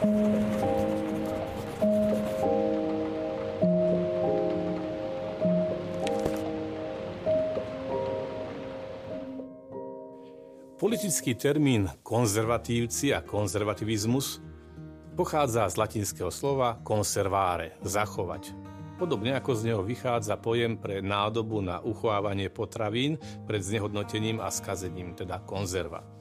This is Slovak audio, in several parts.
Politický termín konzervatívci a konzervativizmus pochádza z latinského slova conservare, zachovať. Podobne ako z neho vychádza pojem pre nádobu na uchovávanie potravín pred znehodnotením a skazením, teda konzerva.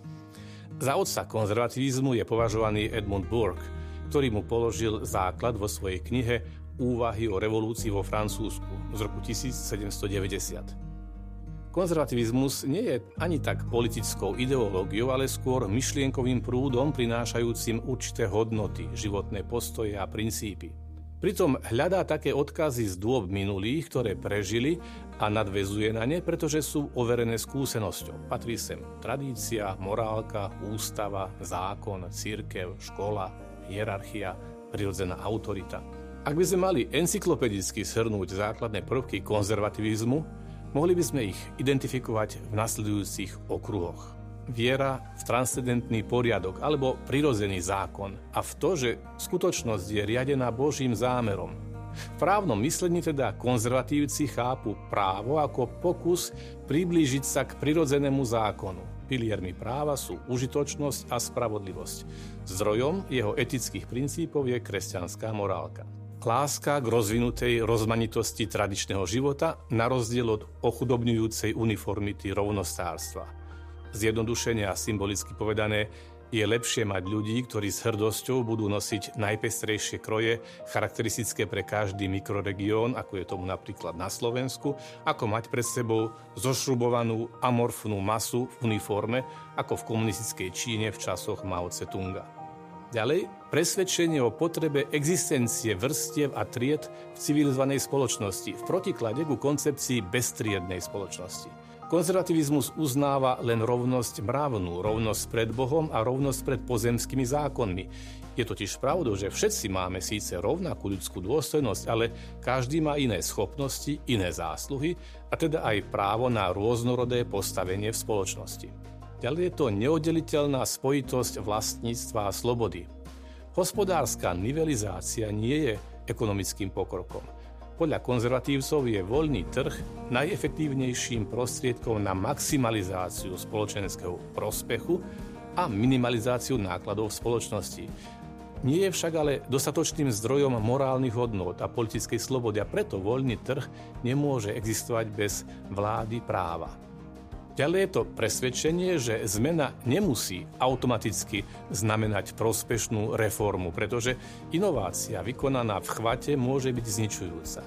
Za otca konzervativizmu je považovaný Edmund Burke, ktorý mu položil základ vo svojej knihe Úvahy o revolúcii vo Francúzsku z roku 1790. Konzervativizmus nie je ani tak politickou ideológiou, ale skôr myšlienkovým prúdom prinášajúcim určité hodnoty, životné postoje a princípy. Pritom hľadá také odkazy z dôb minulých, ktoré prežili a nadvezuje na ne, pretože sú overené skúsenosťou. Patrí sem tradícia, morálka, ústava, zákon, církev, škola, hierarchia, prirodzená autorita. Ak by sme mali encyklopedicky shrnúť základné prvky konzervativizmu, Mohli by sme ich identifikovať v nasledujúcich okruhoch. Viera v transcendentný poriadok alebo prirozený zákon a v to, že skutočnosť je riadená Božím zámerom. V právnom myslení teda konzervatívci chápu právo ako pokus priblížiť sa k prirodzenému zákonu. Piliermi práva sú užitočnosť a spravodlivosť. Zdrojom jeho etických princípov je kresťanská morálka. Láska k rozvinutej rozmanitosti tradičného života na rozdiel od ochudobňujúcej uniformity rovnostárstva. Zjednodušene a symbolicky povedané, je lepšie mať ľudí, ktorí s hrdosťou budú nosiť najpestrejšie kroje, charakteristické pre každý mikroregión, ako je tomu napríklad na Slovensku, ako mať pred sebou zošrubovanú amorfnú masu v uniforme, ako v komunistickej Číne v časoch Mao Tse-tunga. Ďalej, presvedčenie o potrebe existencie vrstiev a tried v civilizovanej spoločnosti v protiklade ku koncepcii beztriednej spoločnosti. Konzervativizmus uznáva len rovnosť mravnú, rovnosť pred Bohom a rovnosť pred pozemskými zákonmi. Je totiž pravdou, že všetci máme síce rovnakú ľudskú dôstojnosť, ale každý má iné schopnosti, iné zásluhy a teda aj právo na rôznorodé postavenie v spoločnosti. Ďalej je to neoddeliteľná spojitosť vlastníctva a slobody. Hospodárska nivelizácia nie je ekonomickým pokrokom. Podľa konzervatívcov je voľný trh najefektívnejším prostriedkom na maximalizáciu spoločenského prospechu a minimalizáciu nákladov spoločnosti. Nie je však ale dostatočným zdrojom morálnych hodnôt a politickej slobody a preto voľný trh nemôže existovať bez vlády práva. Ďalej je to presvedčenie, že zmena nemusí automaticky znamenať prospešnú reformu, pretože inovácia vykonaná v chvate môže byť zničujúca.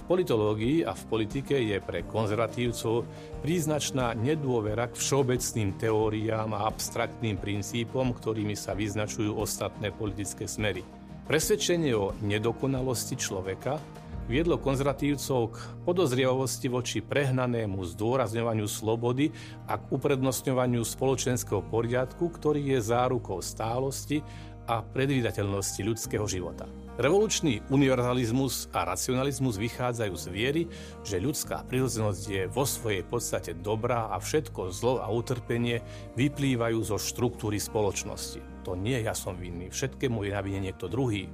V politológii a v politike je pre konzervatívcov príznačná nedôvera k všeobecným teóriám a abstraktným princípom, ktorými sa vyznačujú ostatné politické smery. Presvedčenie o nedokonalosti človeka viedlo konzervatívcov k podozrievavosti voči prehnanému zdôrazňovaniu slobody a k uprednostňovaniu spoločenského poriadku, ktorý je zárukou stálosti a predvídateľnosti ľudského života. Revolučný univerzalizmus a racionalizmus vychádzajú z viery, že ľudská prírodzenosť je vo svojej podstate dobrá a všetko zlo a utrpenie vyplývajú zo štruktúry spoločnosti. To nie ja som vinný, všetkému je na niekto druhý.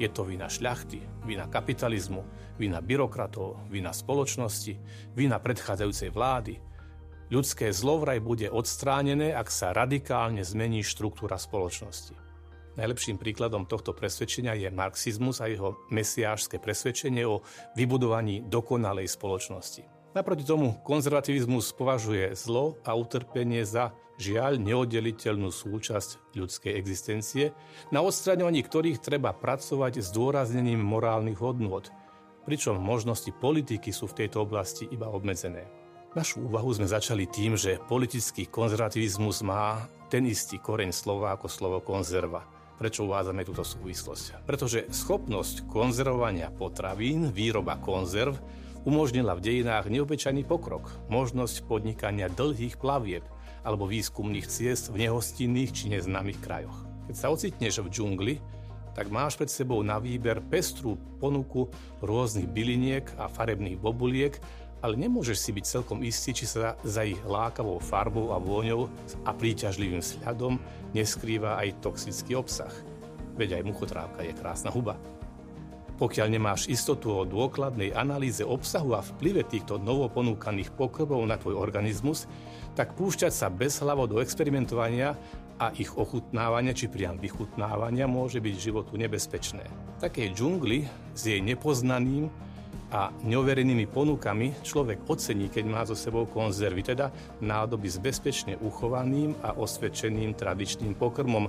Je to vina šľachty, vina kapitalizmu, vina byrokratov, vina spoločnosti, vina predchádzajúcej vlády. Ľudské zlo vraj bude odstránené, ak sa radikálne zmení štruktúra spoločnosti. Najlepším príkladom tohto presvedčenia je marxizmus a jeho mesiášske presvedčenie o vybudovaní dokonalej spoločnosti. Naproti tomu konzervativizmus považuje zlo a utrpenie za žiaľ neoddeliteľnú súčasť ľudskej existencie, na odstraňovaní ktorých treba pracovať s dôraznením morálnych hodnôt, pričom možnosti politiky sú v tejto oblasti iba obmedzené. Našu úvahu sme začali tým, že politický konzervativizmus má ten istý koreň slova ako slovo konzerva. Prečo uvádzame túto súvislosť? Pretože schopnosť konzervovania potravín, výroba konzerv, umožnila v dejinách neobyčajný pokrok, možnosť podnikania dlhých plavieb alebo výskumných ciest v nehostinných či neznámych krajoch. Keď sa ocitneš v džungli, tak máš pred sebou na výber pestrú ponuku rôznych byliniek a farebných bobuliek, ale nemôžeš si byť celkom istý, či sa za ich lákavou farbou a vôňou a príťažlivým sľadom neskrýva aj toxický obsah. veď aj muchotrávka je krásna huba. Pokiaľ nemáš istotu o dôkladnej analýze obsahu a vplyve týchto novoponúkaných pokrmov na tvoj organizmus, tak púšťať sa bezhlavo do experimentovania a ich ochutnávania či priam vychutnávania môže byť životu nebezpečné. Takej džungli s jej nepoznaným a neoverenými ponukami človek ocení, keď má so sebou konzervy, teda nádoby s bezpečne uchovaným a osvedčeným tradičným pokrmom,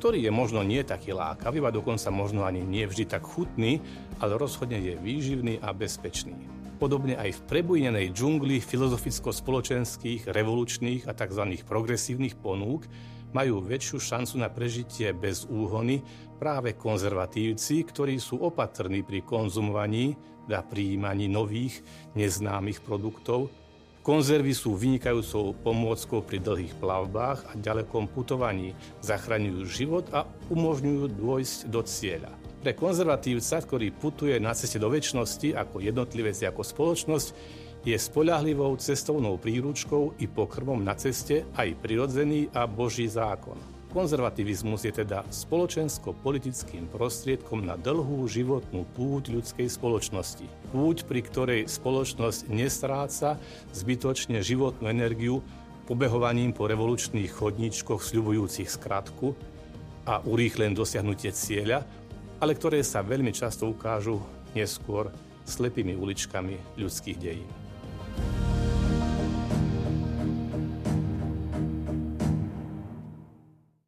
ktorý je možno nie taký lákavý, a dokonca možno ani nie vždy tak chutný, ale rozhodne je výživný a bezpečný. Podobne aj v prebujnenej džungli filozoficko-spoločenských, revolučných a tzv. progresívnych ponúk majú väčšiu šancu na prežitie bez úhony práve konzervatívci, ktorí sú opatrní pri konzumovaní a prijímaní nových, neznámych produktov, Konzervy sú vynikajúcou pomôckou pri dlhých plavbách a ďalekom putovaní, zachraňujú život a umožňujú dôjsť do cieľa. Pre konzervatívca, ktorý putuje na ceste do väčšnosti ako jednotlivec ako spoločnosť, je spoľahlivou cestovnou príručkou i pokrmom na ceste aj prirodzený a boží zákon. Konzervativizmus je teda spoločensko-politickým prostriedkom na dlhú životnú púť ľudskej spoločnosti. Púť, pri ktorej spoločnosť nestráca zbytočne životnú energiu pobehovaním po revolučných chodníčkoch sľubujúcich skratku a urýchlen dosiahnutie cieľa, ale ktoré sa veľmi často ukážu neskôr slepými uličkami ľudských dejín.